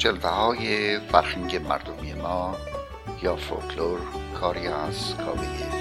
جلوه های فرهنگ مردمی ما یا فولکلور کاری از کاوه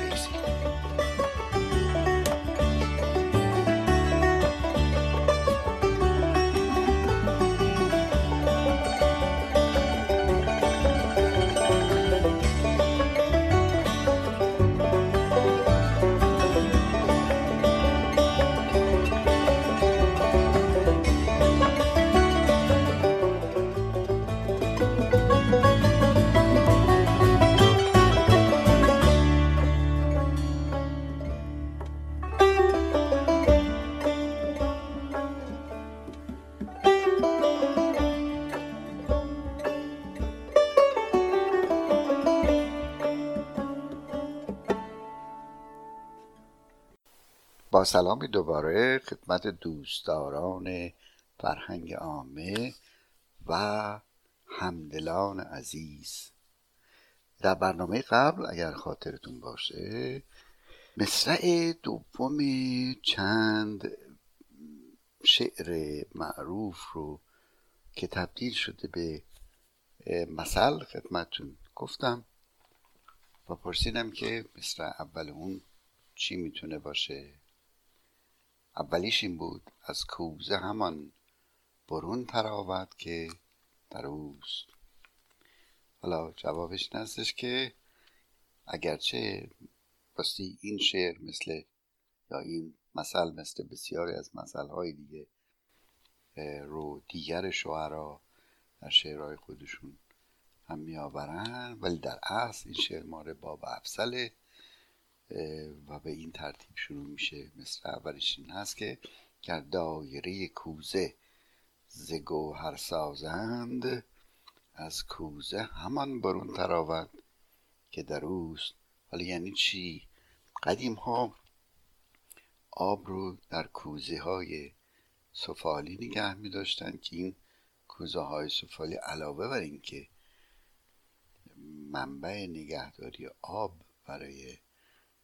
با سلامی دوباره خدمت دوستداران فرهنگ عامه و همدلان عزیز. در برنامه قبل اگر خاطرتون باشه مصرع دوم چند شعر معروف رو که تبدیل شده به مثل خدمتون گفتم و پرسیدم که مصرع اول اون چی می‌تونه باشه؟ اولیش این بود از کوزه همان برون تراود که در اوست. حالا جوابش نستش که اگرچه باستی این شعر مثل یا این مثل مثل بسیاری از های دیگه رو دیگر شعرا در شعرهای خودشون هم میآورن ولی در اصل این شعر ماره باب افسله. و به این ترتیب شروع میشه. مثل اولش این هست که گر دایره کوزه ز گوهر سازند از کوزه همان برون تراود که در اوست. حالا یعنی چی؟ قدیم ها آب رو در کوزه های سفالی نگه می داشتن که این کوزه های سفالی علاوه بر اینکه منبع نگهداری آب برای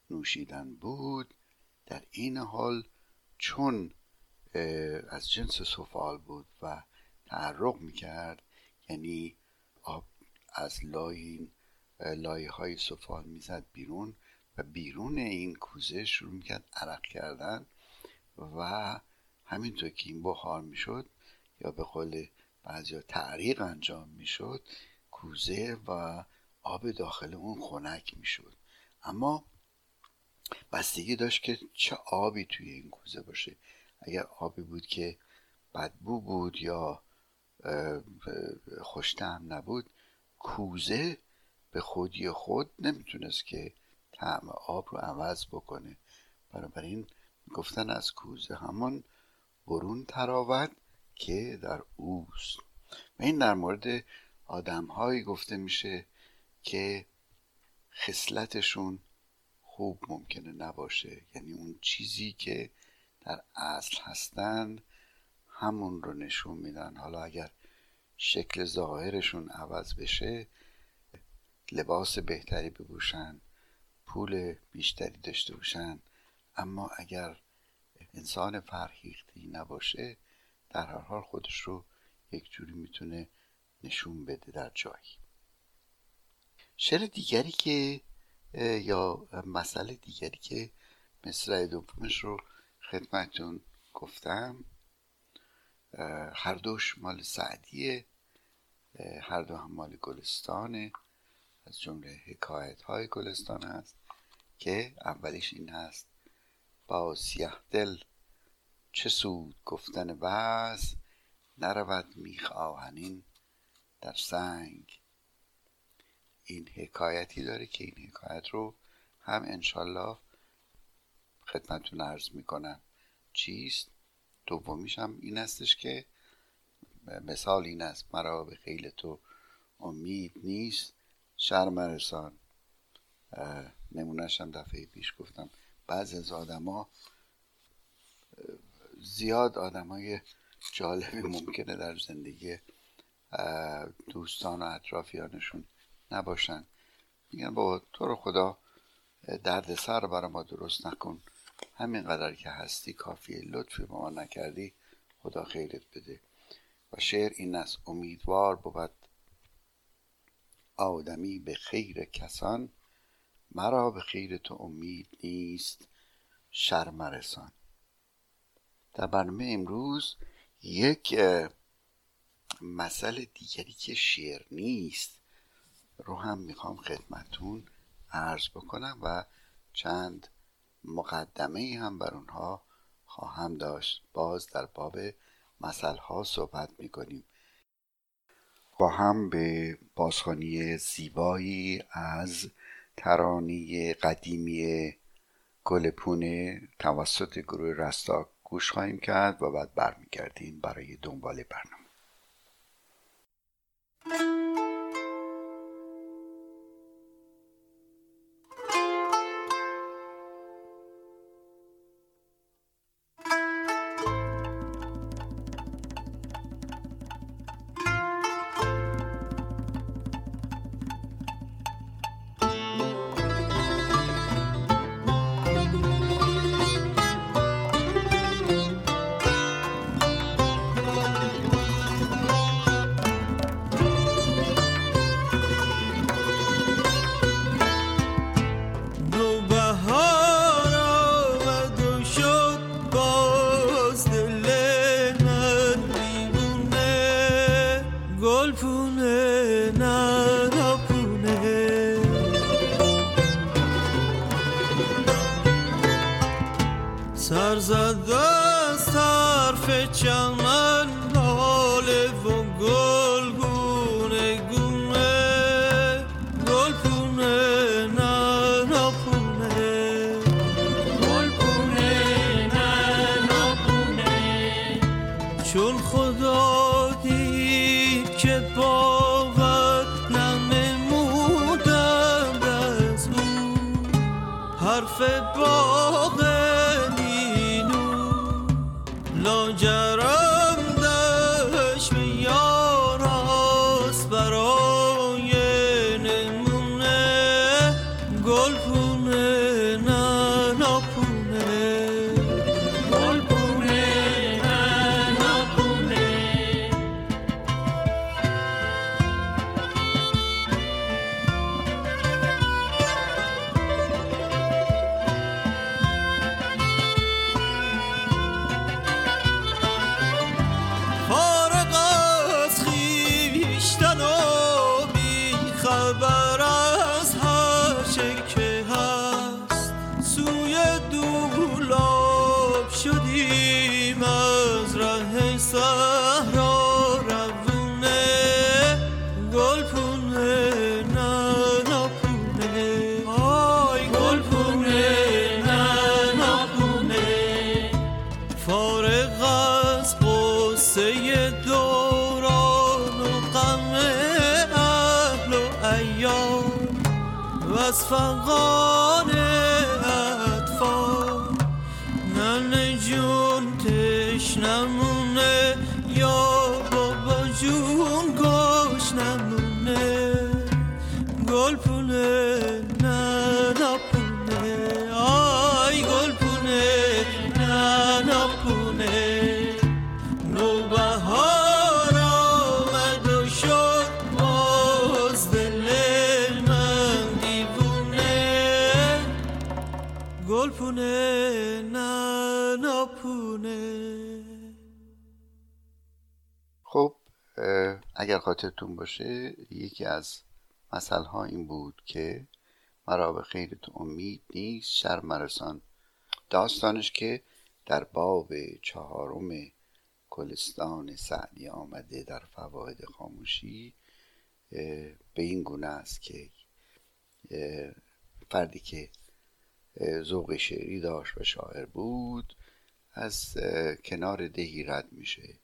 نوشیدن بود در این حال چون از جنس سفال بود و تعرق می‌کرد یعنی آب از لای لایه های سفال می‌زد بیرون و بیرون این کوزه شروع می‌کرد عرق کردن و همینطور که این بخار می‌شد یا به قول بعضی تعریق انجام می‌شد کوزه و آب داخل اون خنک می‌شد. اما بستگی داشت که چه آبی توی این کوزه باشه. اگر آبی بود که بدبو بود یا خوشتم نبود کوزه به خودی خود نمی‌تونست که طعم آب رو عوض بکنه. بنابراین گفتن از کوزه همان برون تراود که در اوست. و این در مورد آدم هایی گفته میشه که خصلتشون خوب ممکنه نباشه. یعنی اون چیزی که در اصل هستند همون رو نشون میدن. حالا اگر شکل ظاهرشون عوض بشه لباس بهتری بپوشن پول بیشتری داشته باشن. اما اگر انسان فرهیختی نباشه در هر حال خودش رو یک جوری می‌تونه نشون بده در جایی. شعر دیگری که یا مسئله دیگری که مصرع دومش رو خدمتون گفتم هر دوش مال سعدیه هر دو هم مال گلستانه. از جمله حکایت های گلستان هست که اولیش این هست با سیه دل چه سود گفتن وز نرود میخ آهنین در سنگ. این حکایتی داره که این حکایت رو هم انشالله خدمتون عرض می‌کنم. چیست؟ دومیش هم این هستش که مثال این است. مرا به خیل تو امید نیست. شرم رسان نمونهشم دفعه پیش گفتم. بعضی از آدما زیاد آدمای جالبی ممکنه در زندگی دوستان و اطرافیانشون نباشن. میگن با تو رو خدا درد سر برای ما درست نکن. همینقدر که هستی کافیه. لطفی با ما نکردی خدا خیرت بده. و شعر این است امیدوار بود آدمی به خیر کسان مرا به خیر تو امید نیست شرم رسان. در برنامه امروز یک مسئله دیگری که شعر نیست. رو هم می‌خوام خدمتون عرض بکنم و چند مقدمه هم بر اونها خواهم داشت. باز در باب مسئله ها صحبت می‌کنیم. با هم به بازخانی زیبایی از ترانی قدیمی گلپونه توسط گروه رستاک گوش خواهیم کرد و بعد برمیگردیم برای دنبال برنامه. از خاطرتون باشه یکی از مسئله این بود که مرا به خیر تو امید نیست شرم مرسان. داستانش که در باب چهارم گلستان سعدی آمده در فواید خاموشی به این گونه است که فردی که ذوق شعری داشت و شاعر بود از کنار دهی رد میشه.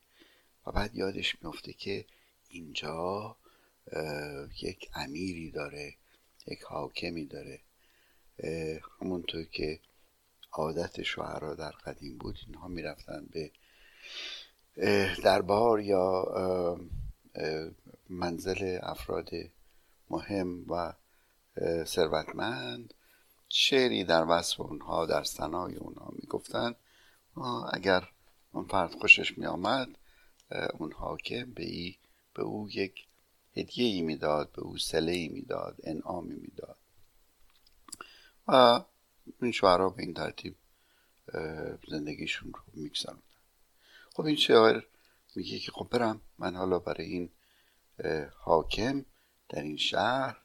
و بعد یادش میفته که اینجا یک امیری داره یک حاکمی داره. همونطور که عادت شوهرها در قدیم بود اینها می‌رفتن به دربار یا منزل افراد مهم و ثروتمند. شعری در وصف اونها در ثنای اونها می‌گفتن. اگر اون فرد خوشش میآمد اون حاکم به, ای به او یک هدیه ای می‌داد به او سله ای می‌داد انعامی می‌داد. و این شوهرها به این ترتیب زندگیشون رو میگذروندن. خب این شاعر میگه که خب برم من حالا برای این حاکم در این شهر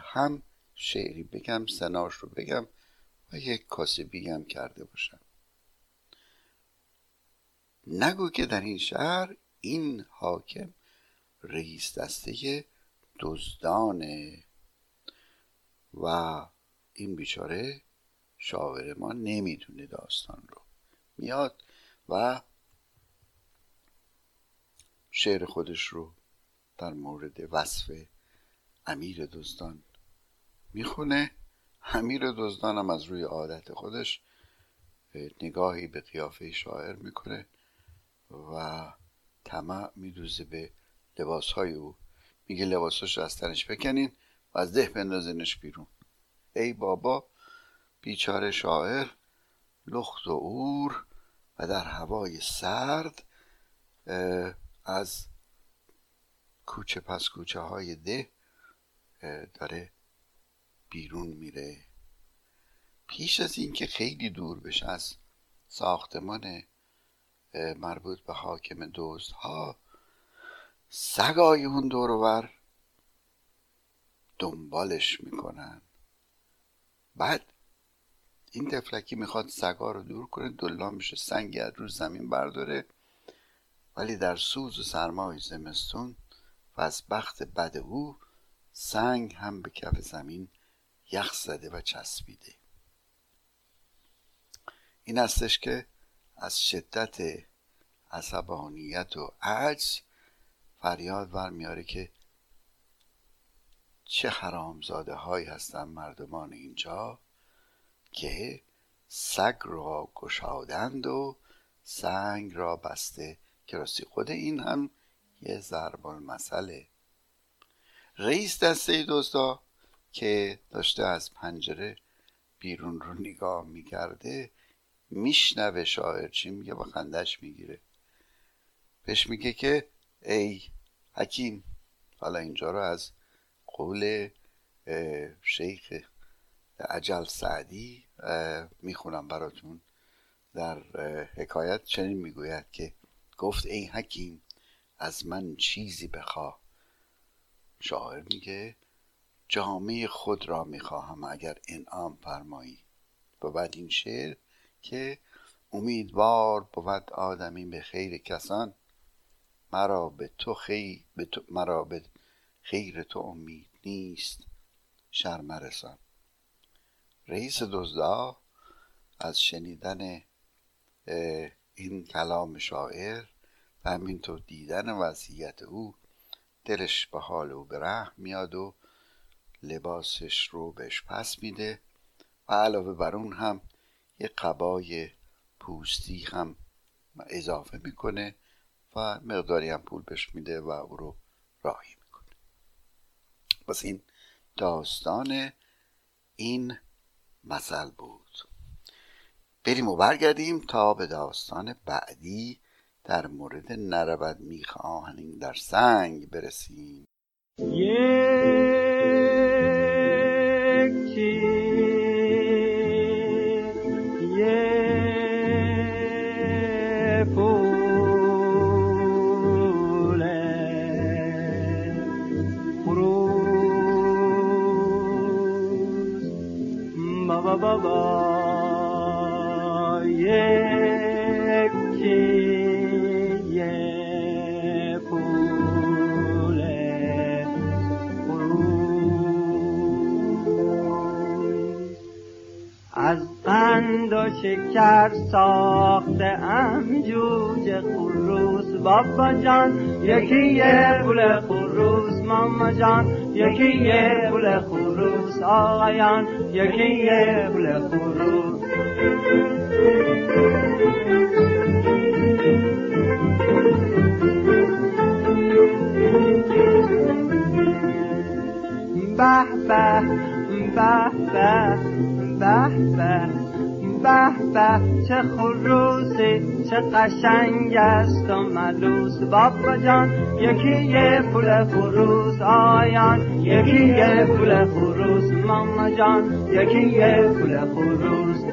هم شعری بگم سناش رو بگم و یک کاسبی هم کرده باشم. نگو که در این شهر این حاکم رئیس دسته دزدانه و این بیچاره شاعر ما نمی‌دونه داستان رو. میاد و شعر خودش رو در مورد وصف امیر دزدان می‌خونه. امیر دزدان هم از روی عادت خودش نگاهی به قیافه شاعر می‌کنه و طمع میدوزه به لباس های او. میگه لباساش از تنش بکنین و از ده بندازینش بیرون. ای بابا بیچاره شاعر لخت و اور و در هوای سرد از کوچه پس کوچه های ده داره بیرون میره. پیش از اینکه خیلی دور بشه از ساختمان مربوط به حاکم دوست ها سگای اون دورور دنبالش می‌کنن. بعد این تفلکی می‌خواد سگا رو دور کنه دلان میشه سنگی از رو زمین برداره. ولی در سوز و سرمای زمستون و از بخت بد او سنگ هم به کف زمین یخ زده و چسبیده. این هستش که از شدت عصبانیت و عجز فریاد ور میاره که چه حرامزاده هایی هستن مردمان اینجا که سگ را گشادند و سنگ را بسته. که راستی خود این هم یه ضرب مسئله رئیس دسته دزدا که داشته از پنجره بیرون رو نگاه می‌کرده میشنوه شاعر چی میگه با خندش می‌گیره. بهش میگه که ای حکیم حالا اینجا رو از قول شیخ عجل سعدی می‌خونم براتون در حکایت. چنین می‌گوید که گفت ای حکیم از من چیزی بخواه شاعر میگه جامعه خود را می‌خواهم اگر انعام فرمایی. و بعد این شعر که امیدوار بود آدمی به خیر کسان مرا به تو خیر به تو مرا به خیر تو امید نیست شرم رسان. رئیس دزدا از شنیدن این کلام شاعر و همینطور دیدن وضعیت او دلش به حال او به رحم میاد و لباسش رو بهش پس میده و علاوه بر اون هم یه قبای پوستی هم اضافه می‌کنه. و مقداری هم پول بهش میده و او رو راهی می‌کنه. پس این داستان این مثل بود. بریم و برگردیم تا به داستان بعدی در مورد نرود میخ آهنین در سنگ برسیم. از شکر ساخته ام جوجه خروس بابا جان یکی یه پول خروس ماما جان یکی یه پول خروس آقایان یکی یه پول خروس به به به به به به چه خروسی چه قشنگ است و ملوس. بابا جان یکی یه پول خروس آیان یکی یه پول خروس ماما جان یکی یه پول خروس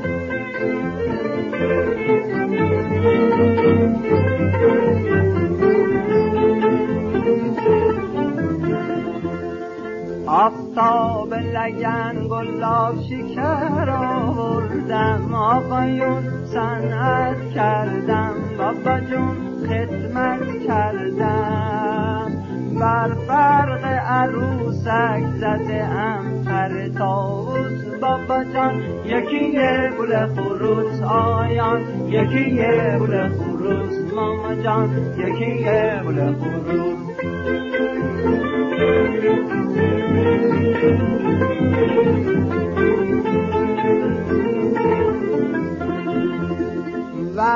آفتاب لگن گلاب شکر آوردم. آقایون صنعت کردم بابا جون خدمت کردم. بر فرق عروسک زده ام پر تاوز بابا جان یکی یه بول خروس آیان یکی یه بول خروس ماما جان یکی یه بول خروس.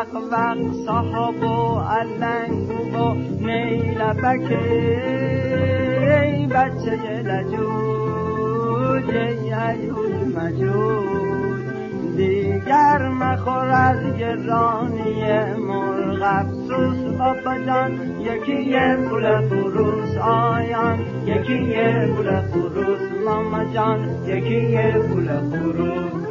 وق صاحب و علنگ و نیلبک ای بچه لجوج ای ایوج مجوج. دیگر مخور از گرانی مرغ افسوس بابا جان یکی یه پول فروس آیان یکی پول فروس ماما جان. یکی یه پول فروس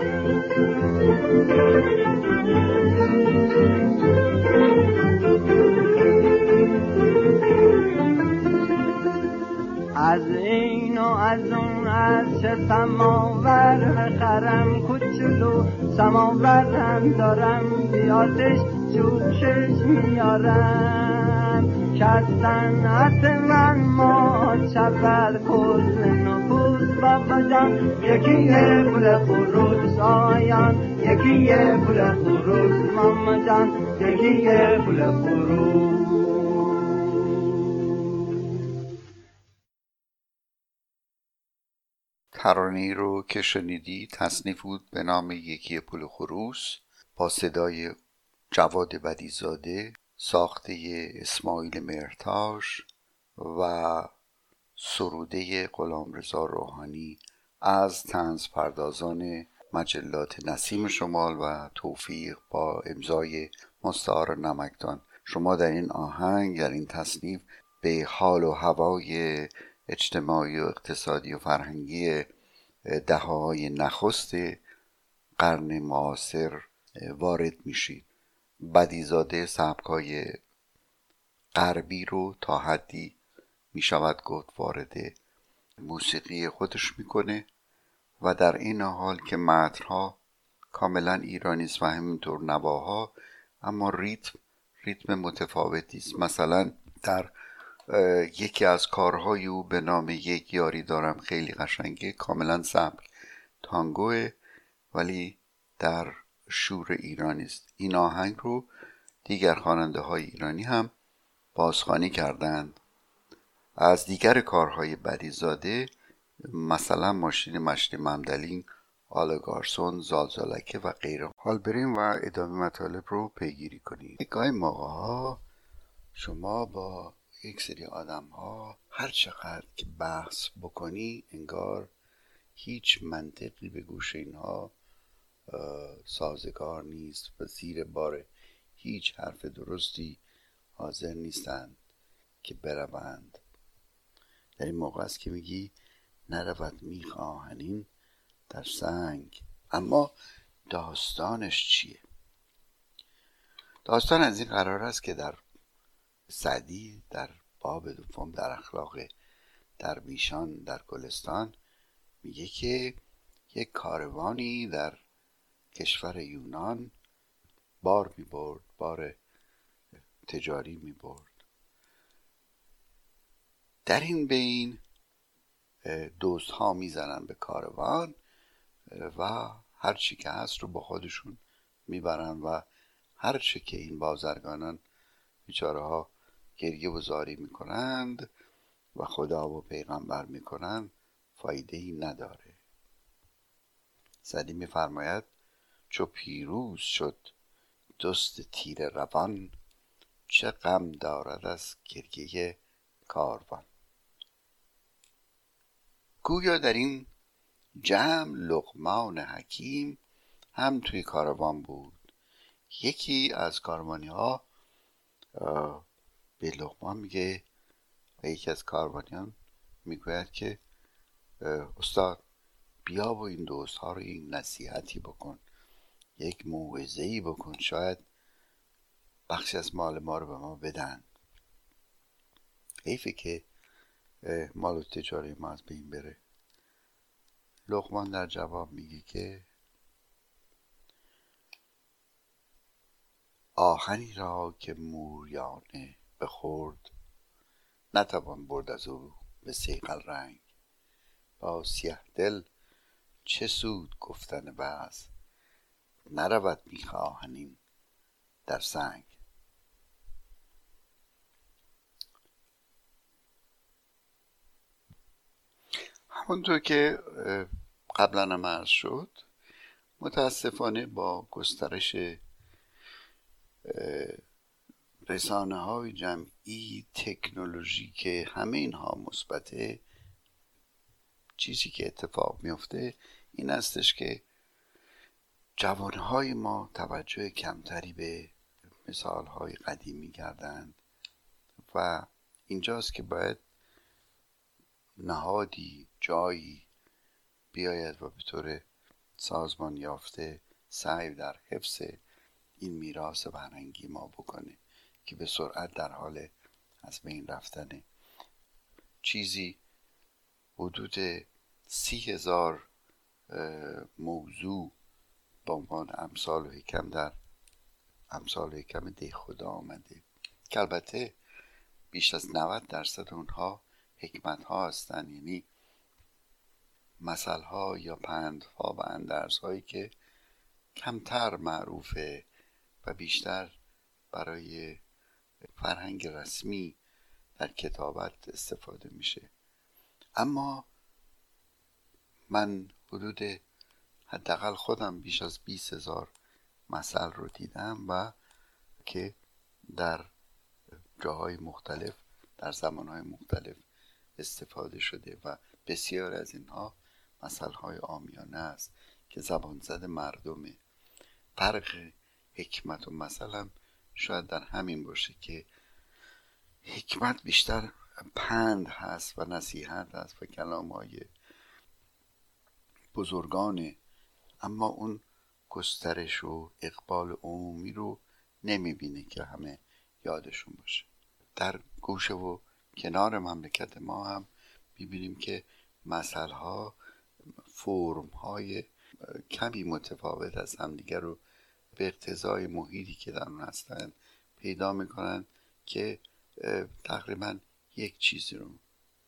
از این و از اون از چه سماور بخرم کوچولو. سماورم دارم بیاتش جوشش میارم. که از صنعت من ما چپر کل نفوس بابا جان یکی پول خروس آیان یکی پول خروس ماما جان یکی پول خروس ترانه رو که شنیدی تصنیف بود به نام یکی پول خروس با صدای جواد بدیزاده ساخته اسماعیل مرتاش و سروده غلامرضا روحانی از تنز پردازان مجلات نسیم شمال و توفیق با امضای مستعار نمکدان. شما در این آهنگ در این تصنیف به حال و هوای اجتماعی و اقتصادی و فرهنگی دههای نخست قرن معاصر وارد میشید. بدیزاده سبکای غربی رو تا حدی می‌شود گفت وارد موسیقی خودش می‌کنه و در این حال که متنها کاملا ایرانی است و همینطور نواها اما ریتم ریتم متفاوتی است. مثلا در یکی از کارهای او به نام یک یاری دارم خیلی قشنگه کاملا سبک تانگوه ولی در شور ایرانی است. این آهنگ رو دیگر خواننده های ایرانی هم بازخوانی کردند. از دیگر کارهای بدیزاده مثلا ماشین مشتی ممدلین آلگارسون زالزالکه و غیره. حال بریم و ادامه مطالب رو پیگیری کنیم. گاهی موقع ها شما با یک سری آدم ها هر چقدر که بحث بکنی انگار هیچ منطقی به گوش اینها سازگار نیست و زیر بار هیچ حرف درستی حاضر نیستند که بروند. در این موقع است که میگی نرود میخ آهنین در سنگ. اما داستانش چیه؟ داستان از این قرار است که در سعدی در باب دوم در اخلاق درویشان در گلستان میگه که یک کاروانی در کشور یونان بار می برد بار تجاری می برد در این بین دوست ها می‌زنن به کاروان و هر چی که هست رو با خودشون می‌برن و هر چه که این بازرگانان بیچاره ها گریه و زاری می‌کنند و خدا و پیغمبر می‌کنند فایده ای نداره. سعدی میفرماید چو پیروز شد دست تیر روان چه غم دارد از گریه کاروان. گویا در این جمع لقمان حکیم هم توی کاروان بود. یکی از کاروانی ها به لقمان میگه و یکی از کاروانیان می‌گوید که استاد بیا و این دوست ها رو این نصیحتی بکن. یک موعظه ای بکن. شاید بخشی از مال ما رو به ما بدن. حیفه که مال تجاری ما از بین بره. لقمان در جواب میگه که آهنی را که موریانه بخورد نتوان برد از او به سیقل رنگ. با سیه دل چه سود گفتن بعض نرود آهنین در سنگ. همونطور که قبلا هم عرض شد متاسفانه با گسترش رسانه های جمعی تکنولوژی که همه اینها مثبته چیزی که اتفاق میفته این استش که جوانهای ما توجه کمتری به مثال های قدیمی کردند و اینجاست که باید نهادی جایی بیاید و به طور سازمان یافته سعی در حفظ این میراث فرهنگی ما بکنه که به سرعت در حال از بین رفتنه چیزی حدود سی هزار موضوع به عنوان امثال حکم در امثال و حکم ده خدا آمده. که البته بیش از 90 درصد اونها حکمت ها هستن. یعنی مثل ها یا پند ها و اندرز هایی که کمتر معروفه و بیشتر برای فرهنگ رسمی در کتابت استفاده میشه. اما من حدود حداقل خودم بیش از 20 هزار مثل رو دیدم و که در جاهای مختلف در زمانهای مختلف استفاده شده و بسیار از اینها مثل های آمیانه است که زبان زده مردمه فرق حکمت و مثلا شاید در همین باشه که حکمت بیشتر پند هست و نصیحت هست و کلام های بزرگانه اما اون گسترش و اقبال عمومی رو نمی‌بینه که همه یادشون باشه. در گوشه و کنار مملکت ما هم می‌بینیم که مسئله ها فرم های کمی متفاوت از همدیگر رو به اقتضای محیطی که در اون هستن پیدا می‌کنن که تقریبا یک چیزی رو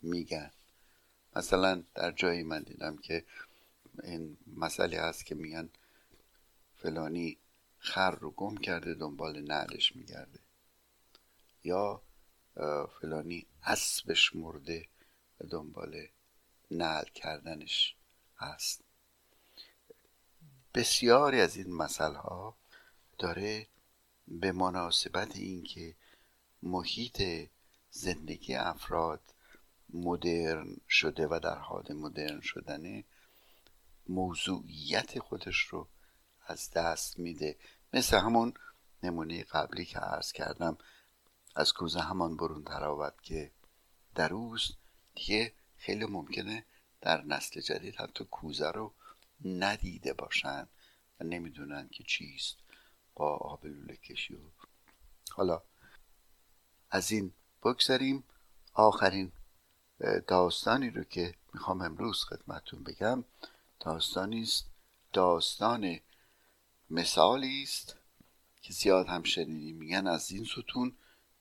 میگن. مثلا در جایی من دیدم که این مسئله هست که میگن فلانی خر رو گم کرده دنبال نعلش میگرده. یا فلانی اسبش مرده دنبال نعل کردنش هست. بسیاری از این مسئله ها داره به مناسبت اینکه محیط زندگی افراد مدرن شده و در حال مدرن شدنه موضوعیت خودش رو از دست میده. مثل همون نمونه قبلی که عرض کردم از کوزه همان برون تراود که در روز دیگه خیلی ممکنه در نسل جدید حتی کوزه رو ندیده باشن و نمی‌دونن که چیست با آب لوله کشی و حالا از این بگذاریم آخرین داستانی رو که می‌خوام امروز خدمتون بگم داستانی است. داستان مثالی است که زیاد هم شنیدیم. میگن از این ستون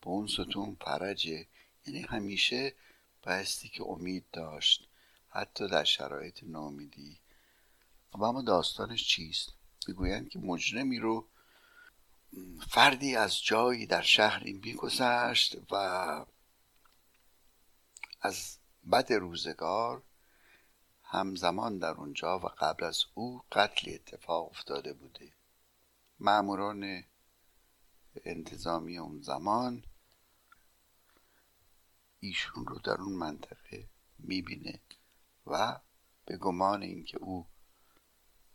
به اون ستون فرجه یعنی همیشه بایستی که امید داشت. حتی در شرایط نامیدی و اما داستانش چیست؟ می‌گویند که مجرمی رو فردی از جایی در شهری میگذشت و از بد روزگار همزمان در اونجا و قبل از او قتل اتفاق افتاده بوده. معموران انتظامی اون زمان ایشون رو در اون منطقه می‌بینه و به گمان اینکه او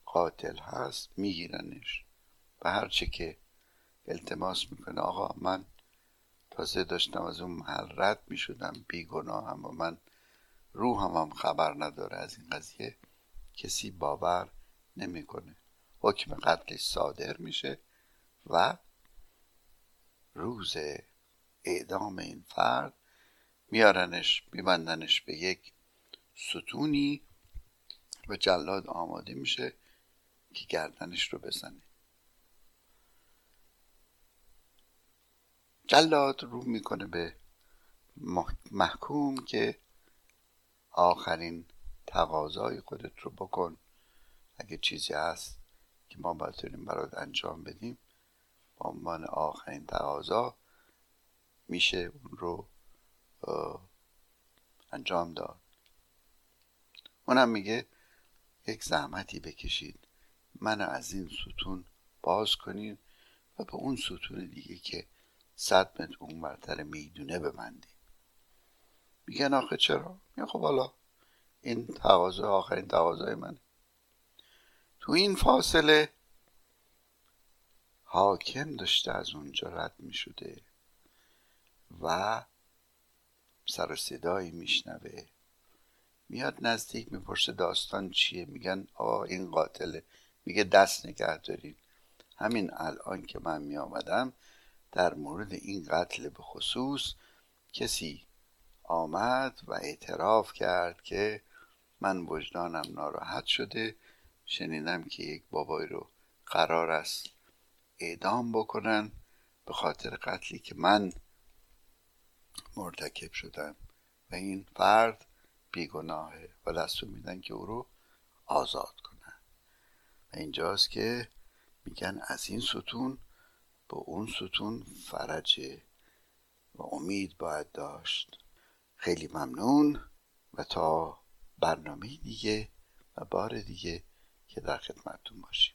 قاتل هست میگیرنش. و هرچه که التماس می‌کنه آقا من تازه داشتم از اون محل رد می‌شدم بیگناه اما من روحم هم خبر نداره از این قضیه. کسی باور نمی‌کنه. حکم قتلش صادر میشه و روز اعدام این فرد میارنش میبندنش به یک ستونی و جلاد آماده میشه که گردنش رو بزنه. جلاد رو می‌کنه به محکوم که آخرین تقاضای خودت رو بکن. اگه چیزی هست که ما بتونیم برات انجام بدیم به عنوان آخرین تقاضا میشه اون رو انجام داد. اونم میگه یک زحمتی بکشید. من از این ستون باز کنید و به اون ستون دیگه که صد متر اون برتر می‌دونه ببندیم میگن آخه چرا؟ میگن خب حالا این تقاضا آخرین تقاضای منه. تو این فاصله حاکم داشته از اونجا رد می شده و سر صدایی میشنوه. میاد نزدیک می‌پرسه داستان چیه؟ میگن آه این قاتله. میگه دست نگه دارین. همین الان که من میآمدم در مورد این قتل به خصوص کسی آمد و اعتراف کرد که من وجدانم ناراحت شده. شنیدم که یک بابایی رو قرار است اعدام بکنن به خاطر قتلی که من مرتکب شدم. و این فرد بیگناهه و دستور میدن که او رو آزاد کنن. و اینجاست که میگن از این ستون به اون ستون فرجه و امید باید داشت. خیلی ممنون و تا برنامه دیگه و بار دیگه که در خدمتتون باشیم.